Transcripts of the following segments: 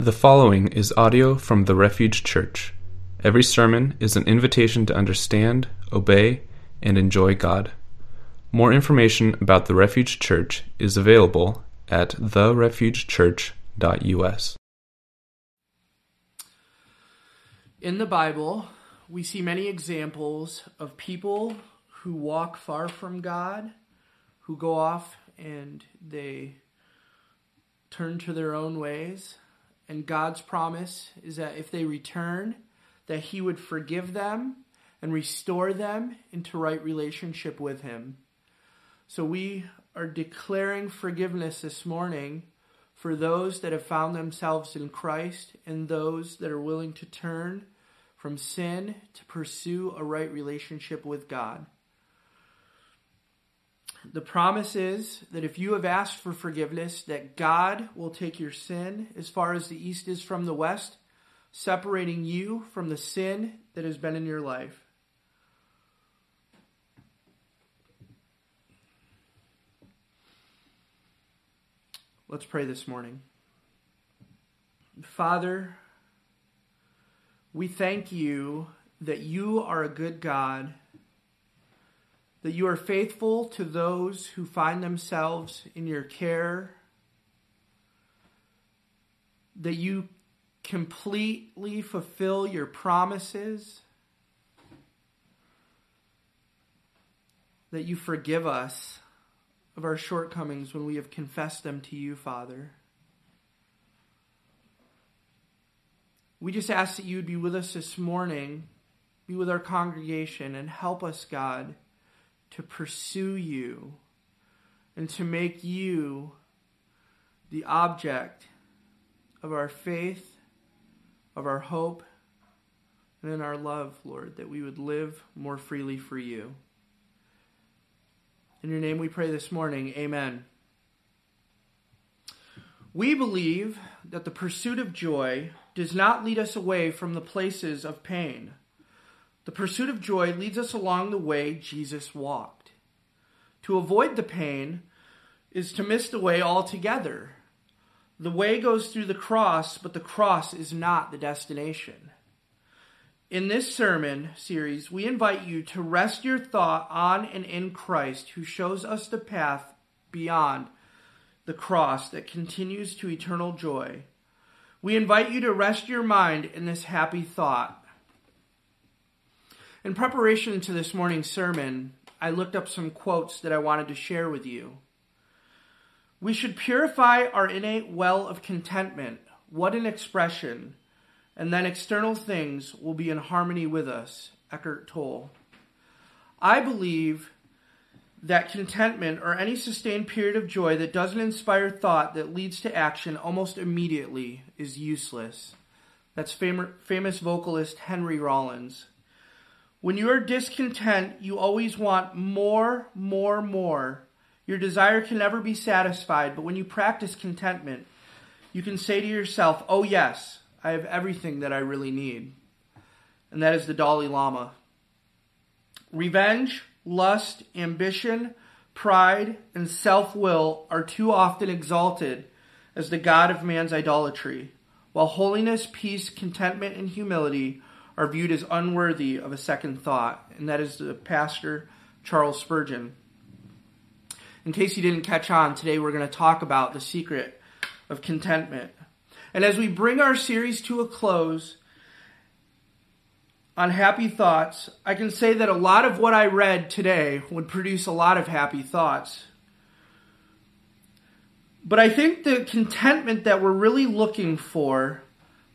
The following is audio from the Refuge Church. Every sermon is an invitation to understand, obey, and enjoy God. More information about the Refuge Church is available at therefugechurch.us. In the Bible, we see many examples of people who walk far from God, who go off and they turn to their own ways and God's promise is that if they return, that He would forgive them and restore them into right relationship with Him. So we are declaring forgiveness this morning for those that have found themselves in Christ and those that are willing to turn from sin to pursue a right relationship with God. The promise is that if you have asked for forgiveness, that God will take your sin as far as the east is from the west, separating you from the sin that has been in your life. Let's pray this morning. Father, we thank you that you are a good God that you are faithful to those who find themselves in your care, that you completely fulfill your promises, that you forgive us of our shortcomings when we have confessed them to you, Father. We just ask that you would be with us this morning, be with our congregation, and help us, God to pursue you and to make you the object of our faith, of our hope, and in our love, Lord, that we would live more freely for you. In your name we pray this morning. Amen. We believe that the pursuit of joy does not lead us away from the places of pain. The pursuit of joy leads us along the way Jesus walked. To avoid the pain is to miss the way altogether. The way goes through the cross, but the cross is not the destination. In this sermon series, we invite you to rest your thought on and in Christ, who shows us the path beyond the cross that continues to eternal joy. We invite you to rest your mind in this happy thought. In preparation to this morning's sermon, I looked up some quotes that I wanted to share with you. We should purify our innate well of contentment. What an expression. And then external things will be in harmony with us. Eckhart Tolle. I believe that contentment or any sustained period of joy that doesn't inspire thought that leads to action almost immediately is useless. That's famous vocalist Henry Rollins. When you are discontent, you always want more, more, more. Your desire can never be satisfied, but when you practice contentment, you can say to yourself, Oh, yes, I have everything that I really need. And that is the Dalai Lama. Revenge, lust, ambition, pride, and self will are too often exalted as the God of man's idolatry, while holiness, peace, contentment, and humility are viewed as unworthy of a second thought, and that is the pastor Charles Spurgeon. In case you didn't catch on, today we're going to talk about the secret of contentment. And as we bring our series to a close on happy thoughts, I can say that a lot of what I read today would produce a lot of happy thoughts. But I think the contentment that we're really looking for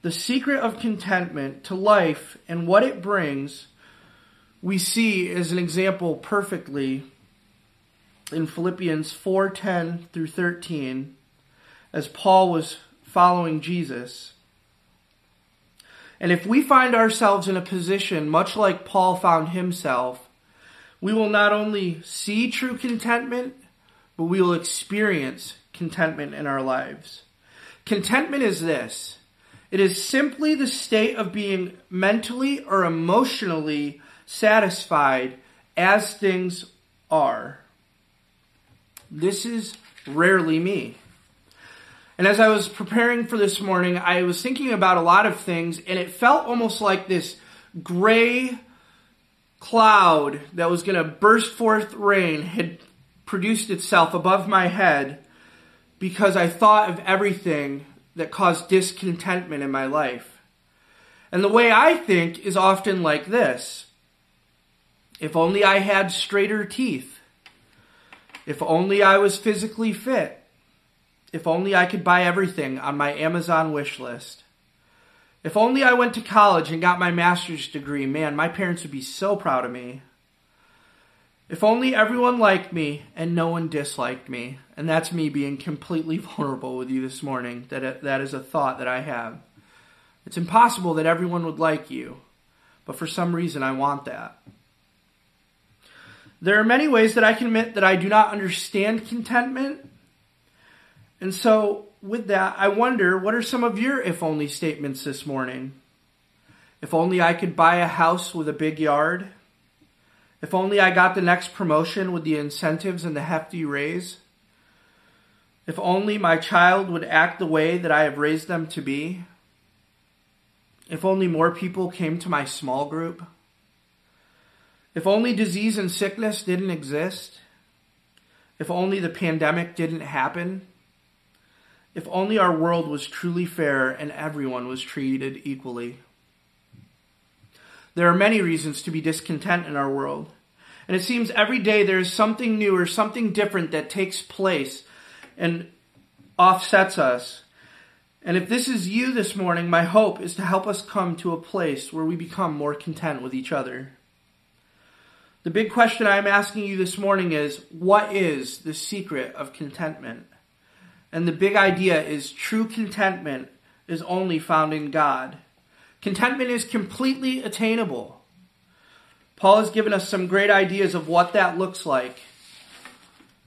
the secret of contentment to life and what it brings, we see as an example perfectly in Philippians 4:10 through 13 as Paul was following Jesus. And if we find ourselves in a position much like Paul found himself, we will not only see true contentment, but we will experience contentment in our lives. Contentment is this it is simply the state of being mentally or emotionally satisfied as things are. This is rarely me. And as I was preparing for this morning, I was thinking about a lot of things, and it felt almost like this gray cloud that was going to burst forth rain had produced itself above my head because I thought of everything that caused discontentment in my life. And the way I think is often like this if only I had straighter teeth, if only I was physically fit. If only I could buy everything on my Amazon wish list. If only I went to college and got my master's degree, man, my parents would be so proud of me. If only everyone liked me and no one disliked me. And that's me being completely vulnerable with you this morning. That that is a thought that I have. It's impossible that everyone would like you, but for some reason I want that. There are many ways that I can admit that I do not understand contentment and so, with that, I wonder what are some of your if only statements this morning? If only I could buy a house with a big yard. If only I got the next promotion with the incentives and the hefty raise. If only my child would act the way that I have raised them to be. If only more people came to my small group. If only disease and sickness didn't exist. If only the pandemic didn't happen. If only our world was truly fair and everyone was treated equally. There are many reasons to be discontent in our world. And it seems every day there is something new or something different that takes place and offsets us. And if this is you this morning, my hope is to help us come to a place where we become more content with each other. The big question I'm asking you this morning is what is the secret of contentment? And the big idea is true contentment is only found in God. Contentment is completely attainable. Paul has given us some great ideas of what that looks like.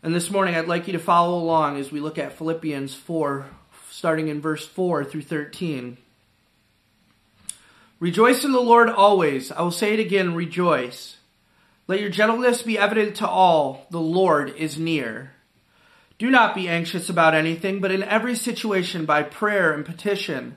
And this morning I'd like you to follow along as we look at Philippians 4, starting in verse 4 through 13. Rejoice in the Lord always. I will say it again, rejoice. Let your gentleness be evident to all. The Lord is near. Do not be anxious about anything, but in every situation, by prayer and petition,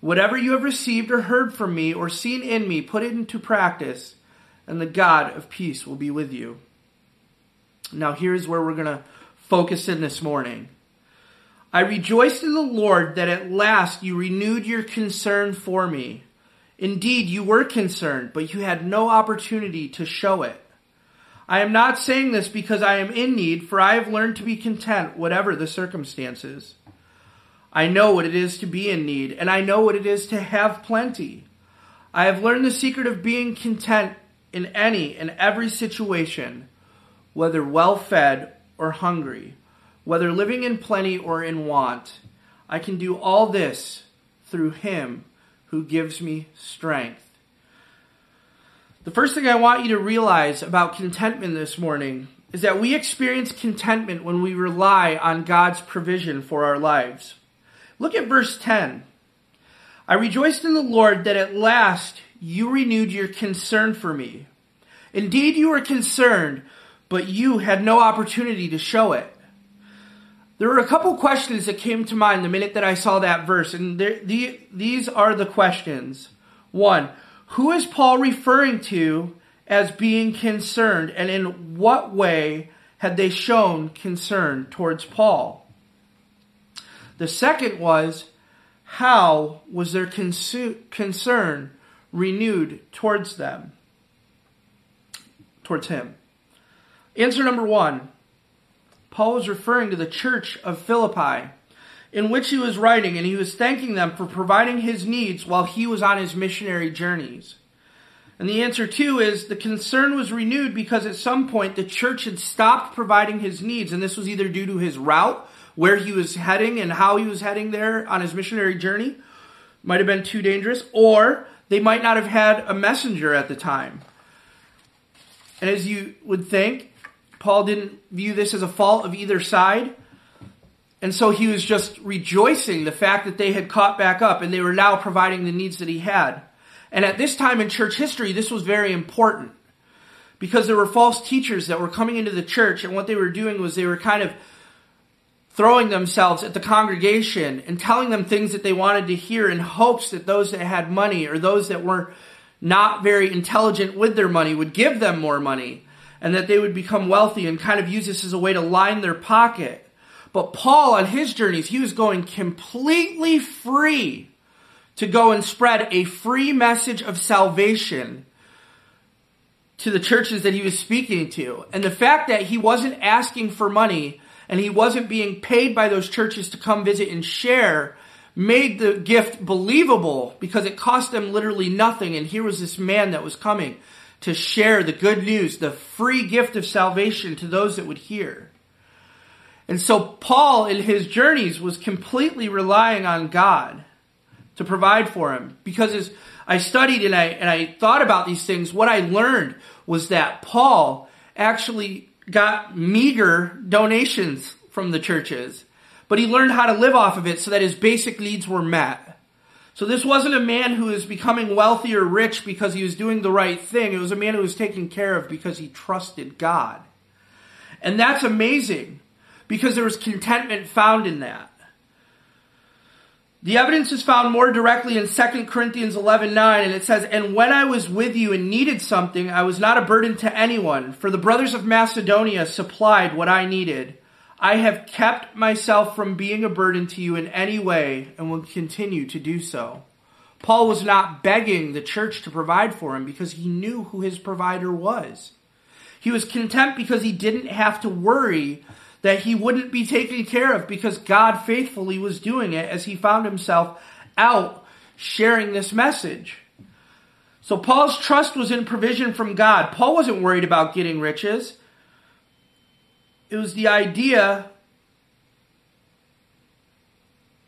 Whatever you have received or heard from me or seen in me, put it into practice, and the God of peace will be with you. Now, here's where we're going to focus in this morning. I rejoiced in the Lord that at last you renewed your concern for me. Indeed, you were concerned, but you had no opportunity to show it. I am not saying this because I am in need, for I have learned to be content, whatever the circumstances. I know what it is to be in need, and I know what it is to have plenty. I have learned the secret of being content in any and every situation, whether well fed or hungry, whether living in plenty or in want. I can do all this through Him who gives me strength. The first thing I want you to realize about contentment this morning is that we experience contentment when we rely on God's provision for our lives. Look at verse 10. I rejoiced in the Lord that at last you renewed your concern for me. Indeed, you were concerned, but you had no opportunity to show it. There were a couple questions that came to mind the minute that I saw that verse, and the, these are the questions. One, who is Paul referring to as being concerned, and in what way had they shown concern towards Paul? The second was, how was their concern renewed towards them? Towards him. Answer number one Paul was referring to the church of Philippi in which he was writing, and he was thanking them for providing his needs while he was on his missionary journeys. And the answer, too, is the concern was renewed because at some point the church had stopped providing his needs, and this was either due to his route, where he was heading and how he was heading there on his missionary journey, might have been too dangerous, or they might not have had a messenger at the time. And as you would think, Paul didn't view this as a fault of either side. And so he was just rejoicing the fact that they had caught back up and they were now providing the needs that he had. And at this time in church history, this was very important because there were false teachers that were coming into the church and what they were doing was they were kind of throwing themselves at the congregation and telling them things that they wanted to hear in hopes that those that had money or those that were not very intelligent with their money would give them more money and that they would become wealthy and kind of use this as a way to line their pocket. But Paul, on his journeys, he was going completely free to go and spread a free message of salvation to the churches that he was speaking to. And the fact that he wasn't asking for money and he wasn't being paid by those churches to come visit and share made the gift believable because it cost them literally nothing. And here was this man that was coming to share the good news, the free gift of salvation to those that would hear. And so Paul in his journeys was completely relying on God to provide for him because as I studied and I and I thought about these things, what I learned was that Paul actually got meager donations from the churches, but he learned how to live off of it so that his basic needs were met. So this wasn't a man who was becoming wealthy or rich because he was doing the right thing. It was a man who was taken care of because he trusted God. And that's amazing because there was contentment found in that. The evidence is found more directly in 2 Corinthians 11 9, and it says, And when I was with you and needed something, I was not a burden to anyone, for the brothers of Macedonia supplied what I needed. I have kept myself from being a burden to you in any way and will continue to do so. Paul was not begging the church to provide for him because he knew who his provider was. He was content because he didn't have to worry that he wouldn't be taken care of because God faithfully was doing it as he found himself out sharing this message. So Paul's trust was in provision from God. Paul wasn't worried about getting riches. It was the idea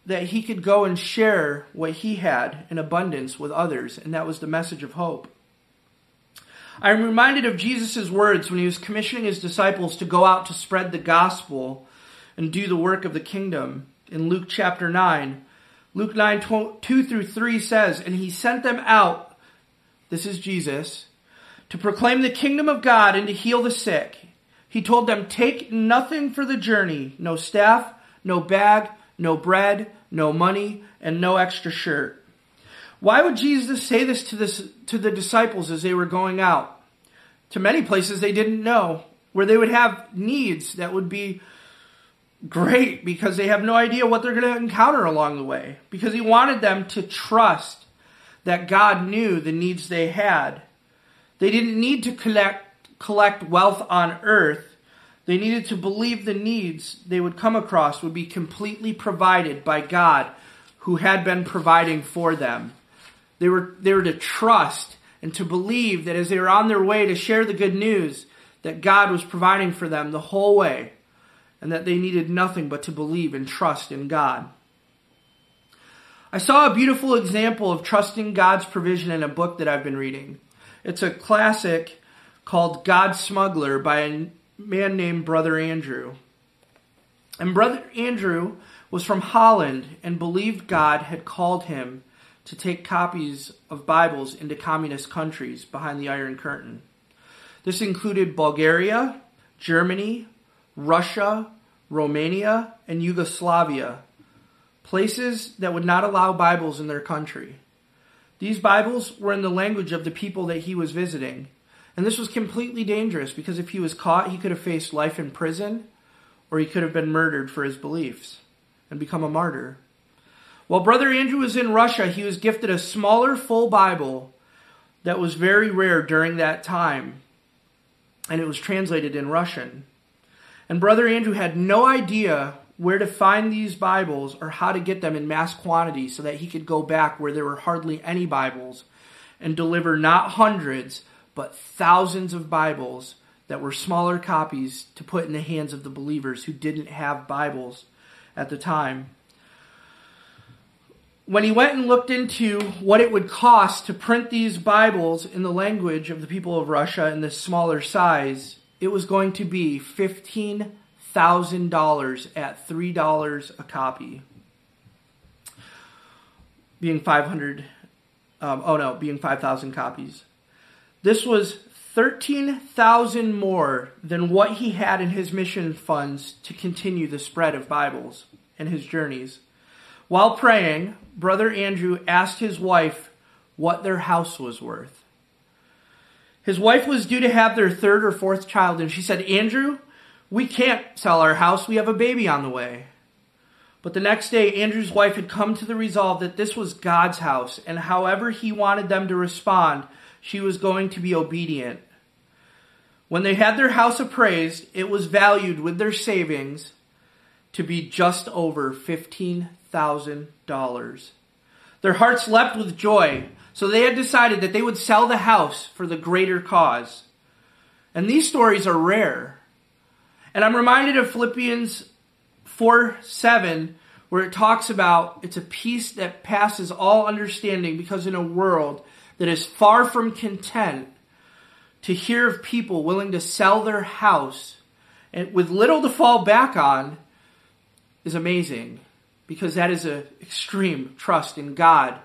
that he could go and share what he had in abundance with others, and that was the message of hope. I am reminded of Jesus' words when he was commissioning his disciples to go out to spread the gospel and do the work of the kingdom in Luke chapter 9. Luke 9, 2 through 3 says, And he sent them out, this is Jesus, to proclaim the kingdom of God and to heal the sick. He told them, Take nothing for the journey no staff, no bag, no bread, no money, and no extra shirt. Why would Jesus say this to, this to the disciples as they were going out? To many places they didn't know, where they would have needs that would be great because they have no idea what they're going to encounter along the way. Because he wanted them to trust that God knew the needs they had. They didn't need to collect, collect wealth on earth. They needed to believe the needs they would come across would be completely provided by God who had been providing for them. They were, they were to trust and to believe that as they were on their way to share the good news, that God was providing for them the whole way, and that they needed nothing but to believe and trust in God. I saw a beautiful example of trusting God's provision in a book that I've been reading. It's a classic called God Smuggler by a man named Brother Andrew. And Brother Andrew was from Holland and believed God had called him to take copies of Bibles into communist countries behind the Iron Curtain. This included Bulgaria, Germany, Russia, Romania, and Yugoslavia, places that would not allow Bibles in their country. These Bibles were in the language of the people that he was visiting, and this was completely dangerous because if he was caught, he could have faced life in prison or he could have been murdered for his beliefs and become a martyr. While Brother Andrew was in Russia, he was gifted a smaller full Bible that was very rare during that time, and it was translated in Russian. And Brother Andrew had no idea where to find these Bibles or how to get them in mass quantity so that he could go back where there were hardly any Bibles and deliver not hundreds, but thousands of Bibles that were smaller copies to put in the hands of the believers who didn't have Bibles at the time. When he went and looked into what it would cost to print these Bibles in the language of the people of Russia in this smaller size, it was going to be $15,000 at $3 a copy. Being 500, um, oh no, being 5,000 copies. This was 13,000 more than what he had in his mission funds to continue the spread of Bibles and his journeys. While praying, Brother Andrew asked his wife what their house was worth. His wife was due to have their third or fourth child, and she said, Andrew, we can't sell our house. We have a baby on the way. But the next day, Andrew's wife had come to the resolve that this was God's house, and however he wanted them to respond, she was going to be obedient. When they had their house appraised, it was valued with their savings to be just over $15,000. Their hearts leapt with joy, so they had decided that they would sell the house for the greater cause. And these stories are rare. And I'm reminded of Philippians 4 7, where it talks about it's a peace that passes all understanding because in a world that is far from content, to hear of people willing to sell their house and with little to fall back on is amazing because that is an extreme trust in God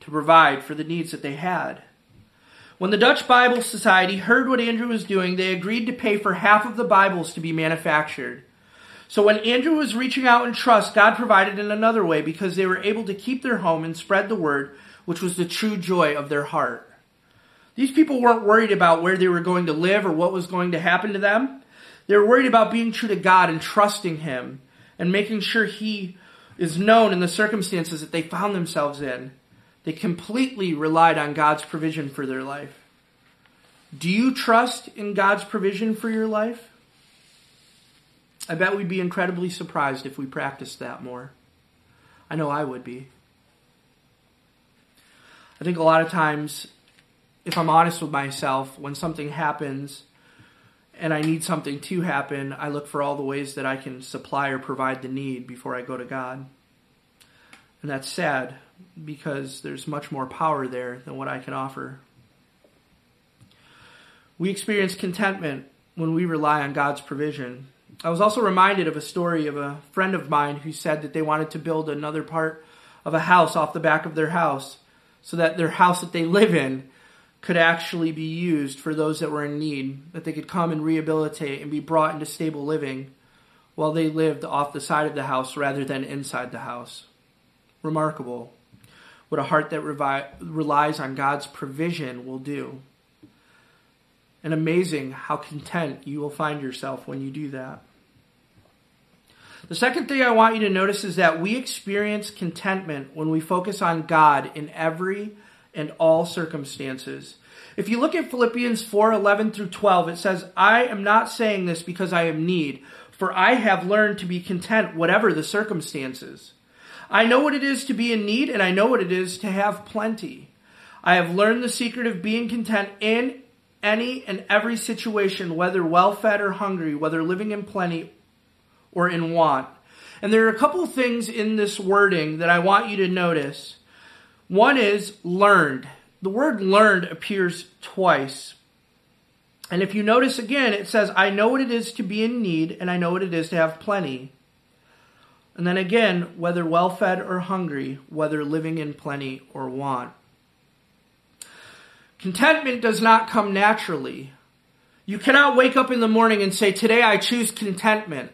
to provide for the needs that they had. When the Dutch Bible Society heard what Andrew was doing, they agreed to pay for half of the Bibles to be manufactured. So when Andrew was reaching out in trust, God provided in another way because they were able to keep their home and spread the word, which was the true joy of their heart. These people weren't worried about where they were going to live or what was going to happen to them. They were worried about being true to God and trusting Him and making sure He is known in the circumstances that they found themselves in. They completely relied on God's provision for their life. Do you trust in God's provision for your life? I bet we'd be incredibly surprised if we practiced that more. I know I would be. I think a lot of times, if I'm honest with myself, when something happens and I need something to happen, I look for all the ways that I can supply or provide the need before I go to God. And that's sad because there's much more power there than what I can offer. We experience contentment when we rely on God's provision. I was also reminded of a story of a friend of mine who said that they wanted to build another part of a house off the back of their house so that their house that they live in could actually be used for those that were in need, that they could come and rehabilitate and be brought into stable living while they lived off the side of the house rather than inside the house. Remarkable what a heart that revi- relies on God's provision will do. And amazing how content you will find yourself when you do that. The second thing I want you to notice is that we experience contentment when we focus on God in every and all circumstances. If you look at Philippians 4 11 through 12, it says, I am not saying this because I am need, for I have learned to be content whatever the circumstances. I know what it is to be in need, and I know what it is to have plenty. I have learned the secret of being content in any and every situation, whether well fed or hungry, whether living in plenty or in want. And there are a couple of things in this wording that I want you to notice. One is learned. The word learned appears twice. And if you notice again, it says, I know what it is to be in need, and I know what it is to have plenty. And then again, whether well fed or hungry, whether living in plenty or want. Contentment does not come naturally. You cannot wake up in the morning and say, Today I choose contentment.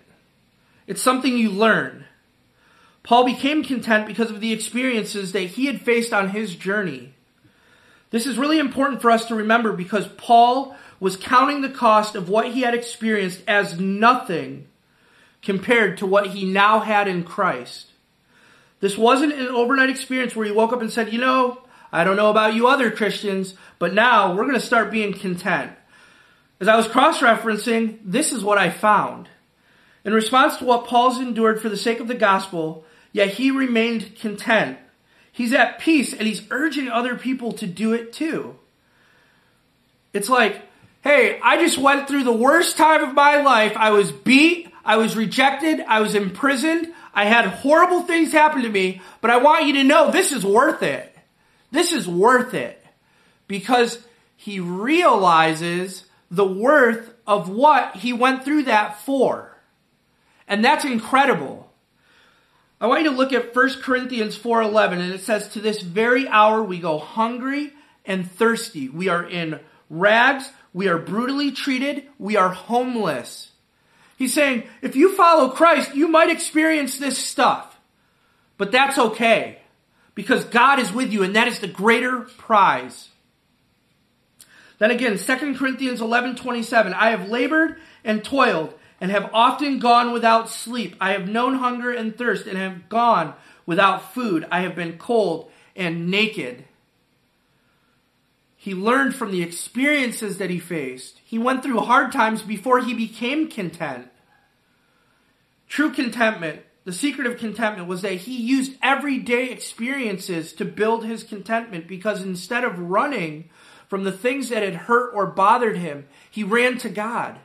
It's something you learn. Paul became content because of the experiences that he had faced on his journey. This is really important for us to remember because Paul was counting the cost of what he had experienced as nothing compared to what he now had in Christ. This wasn't an overnight experience where he woke up and said, You know, I don't know about you other Christians, but now we're going to start being content. As I was cross referencing, this is what I found. In response to what Paul's endured for the sake of the gospel, yet he remained content. He's at peace and he's urging other people to do it too. It's like, hey, I just went through the worst time of my life. I was beat. I was rejected. I was imprisoned. I had horrible things happen to me, but I want you to know this is worth it. This is worth it. Because he realizes the worth of what he went through that for. And that's incredible. I want you to look at 1 Corinthians 4:11 and it says to this very hour we go hungry and thirsty. We are in rags, we are brutally treated, we are homeless. He's saying, if you follow Christ, you might experience this stuff. But that's okay. Because God is with you, and that is the greater prize. Then again, 2 Corinthians 11 27. I have labored and toiled, and have often gone without sleep. I have known hunger and thirst, and have gone without food. I have been cold and naked. He learned from the experiences that he faced. He went through hard times before he became content. True contentment, the secret of contentment was that he used everyday experiences to build his contentment because instead of running from the things that had hurt or bothered him, he ran to God.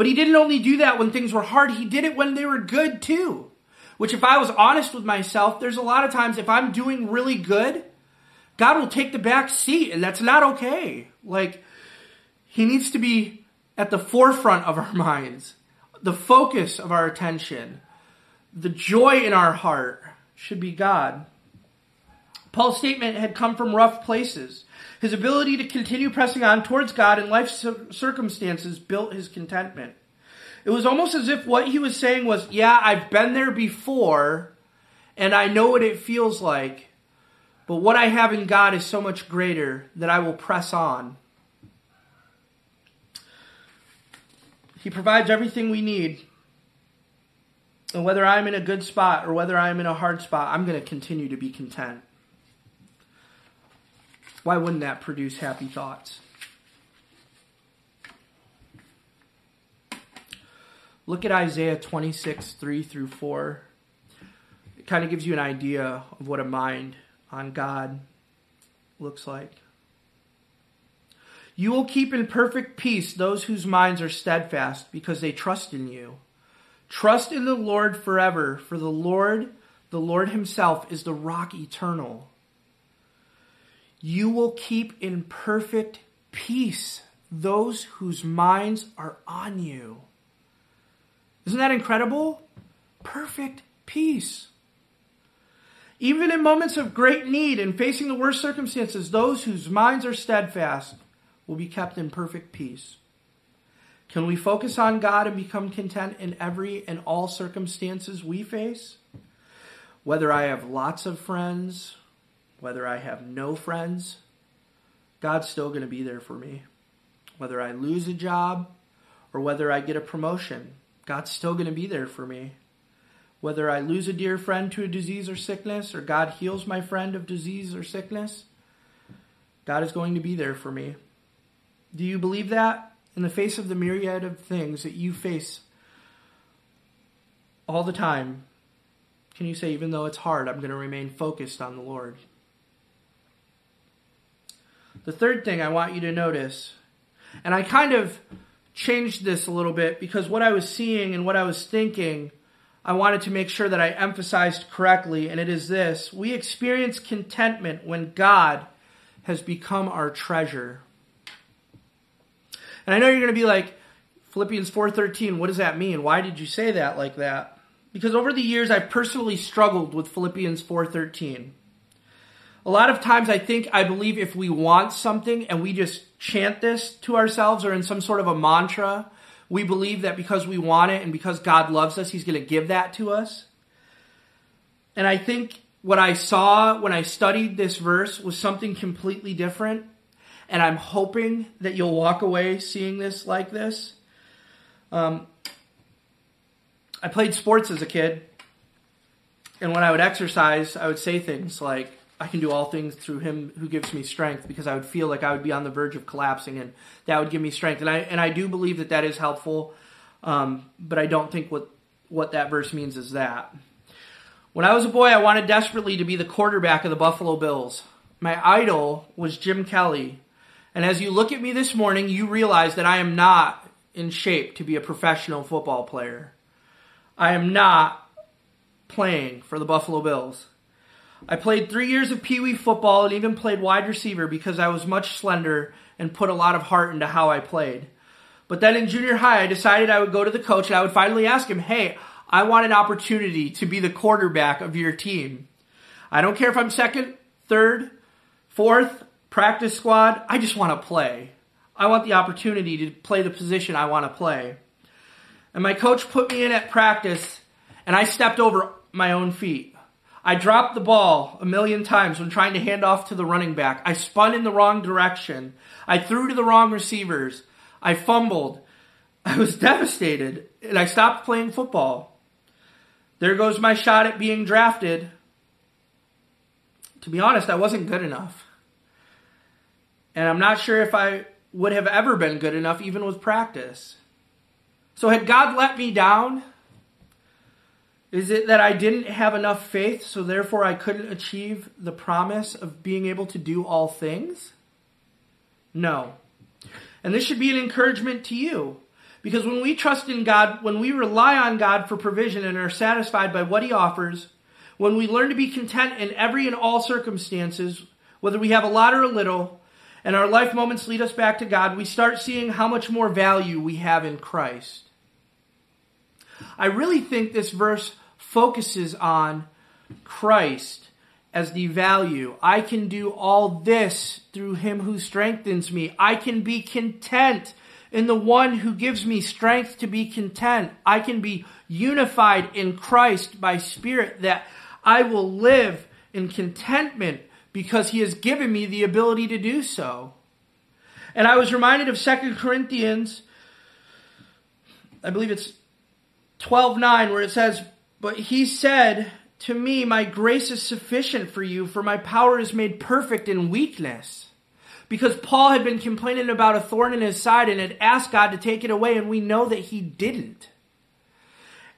But he didn't only do that when things were hard, he did it when they were good too. Which, if I was honest with myself, there's a lot of times if I'm doing really good, God will take the back seat, and that's not okay. Like, he needs to be at the forefront of our minds the focus of our attention, the joy in our heart should be God. Paul's statement had come from rough places. His ability to continue pressing on towards God in life circumstances built his contentment. It was almost as if what he was saying was, Yeah, I've been there before, and I know what it feels like, but what I have in God is so much greater that I will press on. He provides everything we need. And whether I'm in a good spot or whether I'm in a hard spot, I'm going to continue to be content. Why wouldn't that produce happy thoughts? Look at Isaiah 26, 3 through 4. It kind of gives you an idea of what a mind on God looks like. You will keep in perfect peace those whose minds are steadfast because they trust in you. Trust in the Lord forever, for the Lord, the Lord Himself, is the rock eternal. You will keep in perfect peace those whose minds are on you. Isn't that incredible? Perfect peace. Even in moments of great need and facing the worst circumstances, those whose minds are steadfast will be kept in perfect peace. Can we focus on God and become content in every and all circumstances we face? Whether I have lots of friends, whether I have no friends, God's still going to be there for me. Whether I lose a job or whether I get a promotion, God's still going to be there for me. Whether I lose a dear friend to a disease or sickness, or God heals my friend of disease or sickness, God is going to be there for me. Do you believe that? In the face of the myriad of things that you face all the time, can you say, even though it's hard, I'm going to remain focused on the Lord? The third thing I want you to notice, and I kind of changed this a little bit because what I was seeing and what I was thinking, I wanted to make sure that I emphasized correctly, and it is this we experience contentment when God has become our treasure. And I know you're going to be like, Philippians 4:13, what does that mean? Why did you say that like that? Because over the years I've personally struggled with Philippians 4:13. A lot of times I think I believe if we want something and we just chant this to ourselves or in some sort of a mantra, we believe that because we want it and because God loves us, he's going to give that to us. And I think what I saw when I studied this verse was something completely different and I'm hoping that you'll walk away seeing this like this. Um, I played sports as a kid, and when I would exercise, I would say things like, I can do all things through him who gives me strength because I would feel like I would be on the verge of collapsing and that would give me strength. And I, and I do believe that that is helpful. Um, but I don't think what, what that verse means is that. When I was a boy, I wanted desperately to be the quarterback of the Buffalo Bills. My idol was Jim Kelly, and as you look at me this morning, you realize that I am not in shape to be a professional football player. I am not playing for the Buffalo Bills. I played three years of Pee Wee football and even played wide receiver because I was much slender and put a lot of heart into how I played. But then in junior high, I decided I would go to the coach and I would finally ask him, hey, I want an opportunity to be the quarterback of your team. I don't care if I'm second, third, fourth, practice squad. I just want to play. I want the opportunity to play the position I want to play. And my coach put me in at practice and I stepped over my own feet. I dropped the ball a million times when trying to hand off to the running back. I spun in the wrong direction. I threw to the wrong receivers. I fumbled. I was devastated and I stopped playing football. There goes my shot at being drafted. To be honest, I wasn't good enough. And I'm not sure if I would have ever been good enough even with practice. So had God let me down? Is it that I didn't have enough faith, so therefore I couldn't achieve the promise of being able to do all things? No. And this should be an encouragement to you. Because when we trust in God, when we rely on God for provision and are satisfied by what He offers, when we learn to be content in every and all circumstances, whether we have a lot or a little, and our life moments lead us back to God, we start seeing how much more value we have in Christ. I really think this verse focuses on Christ as the value. I can do all this through him who strengthens me. I can be content in the one who gives me strength to be content. I can be unified in Christ by spirit that I will live in contentment because he has given me the ability to do so. And I was reminded of 2 Corinthians, I believe it's 12 9, where it says, But he said to me, My grace is sufficient for you, for my power is made perfect in weakness. Because Paul had been complaining about a thorn in his side and had asked God to take it away, and we know that he didn't.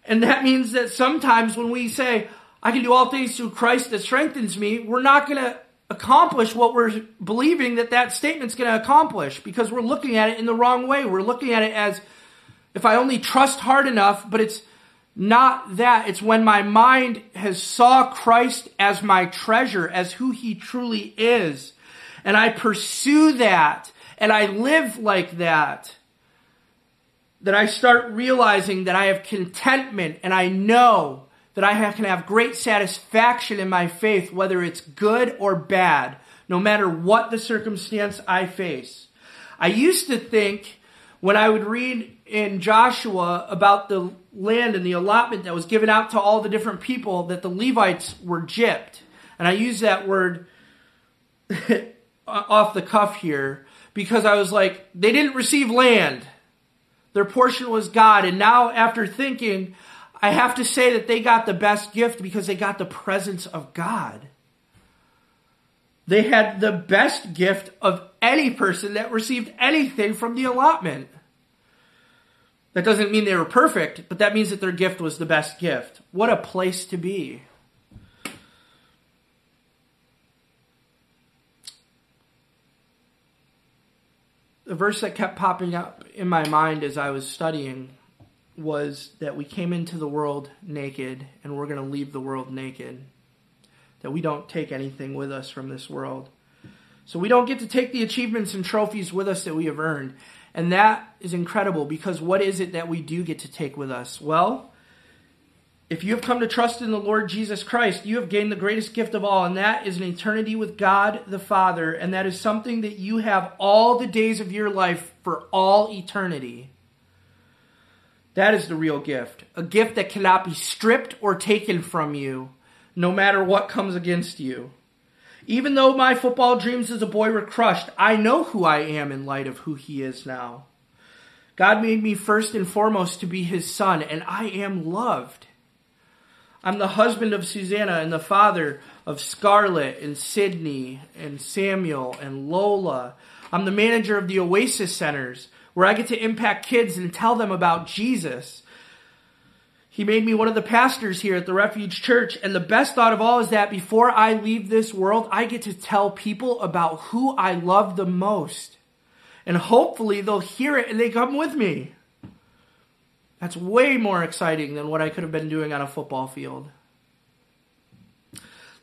And that means that sometimes when we say, I can do all things through Christ that strengthens me, we're not going to accomplish what we're believing that that statement's going to accomplish because we're looking at it in the wrong way. We're looking at it as if I only trust hard enough, but it's not that. It's when my mind has saw Christ as my treasure, as who he truly is, and I pursue that and I live like that, that I start realizing that I have contentment and I know that I can have great satisfaction in my faith, whether it's good or bad, no matter what the circumstance I face. I used to think when I would read in Joshua about the land and the allotment that was given out to all the different people that the Levites were gypped. And I use that word off the cuff here because I was like, they didn't receive land. Their portion was God. And now, after thinking, I have to say that they got the best gift because they got the presence of God. They had the best gift of any person that received anything from the allotment. That doesn't mean they were perfect, but that means that their gift was the best gift. What a place to be. The verse that kept popping up in my mind as I was studying was that we came into the world naked and we're going to leave the world naked. That we don't take anything with us from this world. So we don't get to take the achievements and trophies with us that we have earned. And that is incredible because what is it that we do get to take with us? Well, if you have come to trust in the Lord Jesus Christ, you have gained the greatest gift of all, and that is an eternity with God the Father, and that is something that you have all the days of your life for all eternity. That is the real gift. A gift that cannot be stripped or taken from you, no matter what comes against you. Even though my football dreams as a boy were crushed, I know who I am in light of who He is now. God made me first and foremost to be His son, and I am loved. I'm the husband of Susanna and the father of Scarlett and Sydney and Samuel and Lola. I'm the manager of the Oasis Centers where I get to impact kids and tell them about Jesus. He made me one of the pastors here at the Refuge Church. And the best thought of all is that before I leave this world, I get to tell people about who I love the most. And hopefully they'll hear it and they come with me. That's way more exciting than what I could have been doing on a football field.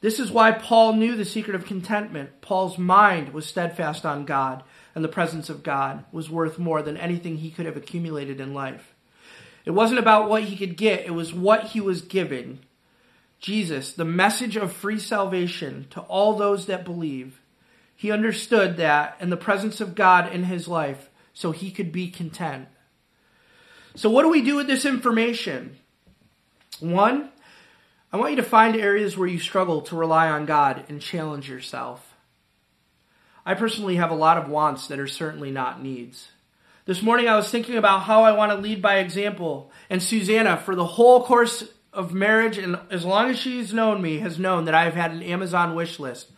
This is why Paul knew the secret of contentment. Paul's mind was steadfast on God, and the presence of God was worth more than anything he could have accumulated in life. It wasn't about what he could get, it was what he was giving. Jesus, the message of free salvation to all those that believe. He understood that in the presence of God in his life, so he could be content. So, what do we do with this information? One, I want you to find areas where you struggle to rely on God and challenge yourself. I personally have a lot of wants that are certainly not needs. This morning I was thinking about how I want to lead by example, and Susanna, for the whole course of marriage, and as long as she's known me, has known that I've had an Amazon wish list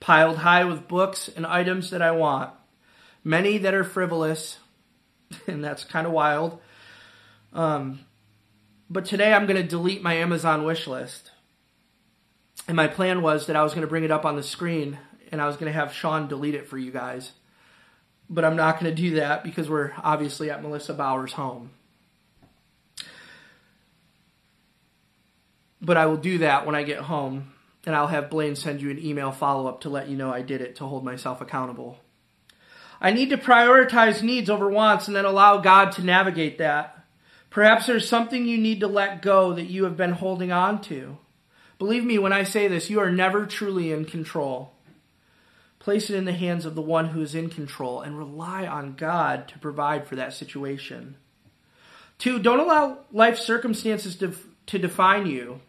piled high with books and items that I want, many that are frivolous, and that's kind of wild. Um, but today I'm going to delete my Amazon wish list. And my plan was that I was going to bring it up on the screen and I was going to have Sean delete it for you guys. But I'm not going to do that because we're obviously at Melissa Bauer's home. But I will do that when I get home and I'll have Blaine send you an email follow up to let you know I did it to hold myself accountable. I need to prioritize needs over wants and then allow God to navigate that. Perhaps there's something you need to let go that you have been holding on to. Believe me when I say this, you are never truly in control. Place it in the hands of the one who is in control and rely on God to provide for that situation. Two, don't allow life circumstances to, to define you.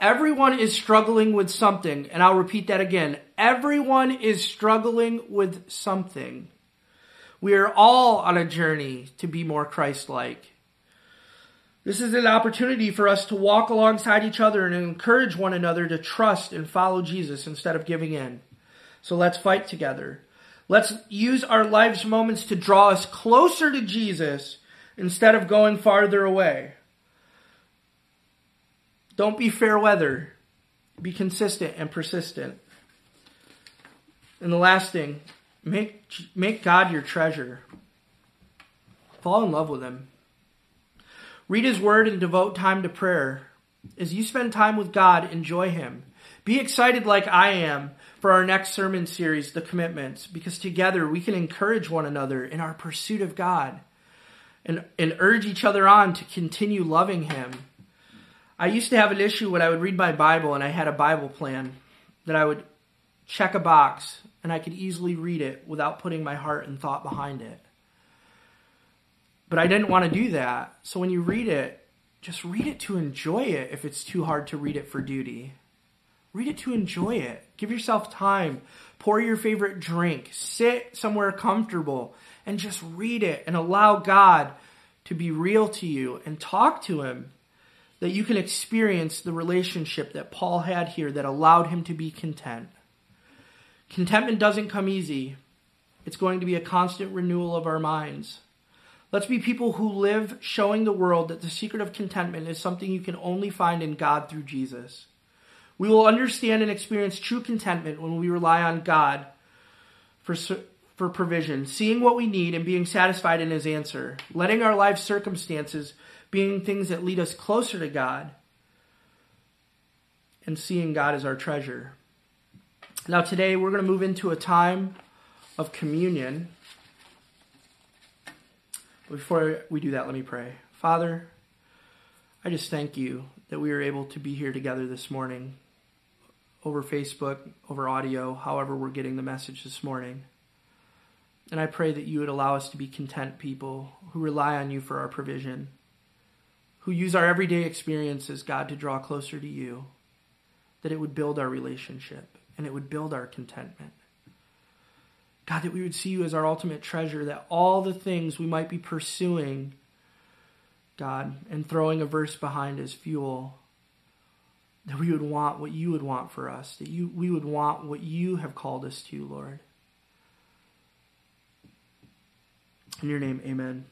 Everyone is struggling with something, and I'll repeat that again. Everyone is struggling with something. We are all on a journey to be more Christ like. This is an opportunity for us to walk alongside each other and encourage one another to trust and follow Jesus instead of giving in. So let's fight together. Let's use our life's moments to draw us closer to Jesus instead of going farther away. Don't be fair weather. Be consistent and persistent. And the last thing, make, make God your treasure. Fall in love with Him. Read His Word and devote time to prayer. As you spend time with God, enjoy Him. Be excited like I am for our next sermon series, The Commitments, because together we can encourage one another in our pursuit of God and, and urge each other on to continue loving Him. I used to have an issue when I would read my Bible and I had a Bible plan that I would check a box and I could easily read it without putting my heart and thought behind it. But I didn't want to do that. So when you read it, just read it to enjoy it if it's too hard to read it for duty. Read it to enjoy it. Give yourself time. Pour your favorite drink. Sit somewhere comfortable and just read it and allow God to be real to you and talk to Him that you can experience the relationship that Paul had here that allowed him to be content. Contentment doesn't come easy, it's going to be a constant renewal of our minds. Let's be people who live showing the world that the secret of contentment is something you can only find in God through Jesus. We will understand and experience true contentment when we rely on God for, for provision, seeing what we need and being satisfied in His answer, letting our life circumstances being things that lead us closer to God, and seeing God as our treasure. Now, today we're going to move into a time of communion. Before we do that, let me pray. Father, I just thank you that we are able to be here together this morning over Facebook, over audio, however we're getting the message this morning. And I pray that you would allow us to be content people who rely on you for our provision, who use our everyday experiences, God, to draw closer to you, that it would build our relationship and it would build our contentment. God, that we would see you as our ultimate treasure, that all the things we might be pursuing, God, and throwing a verse behind as fuel, that we would want what you would want for us, that you, we would want what you have called us to, Lord. In your name, amen.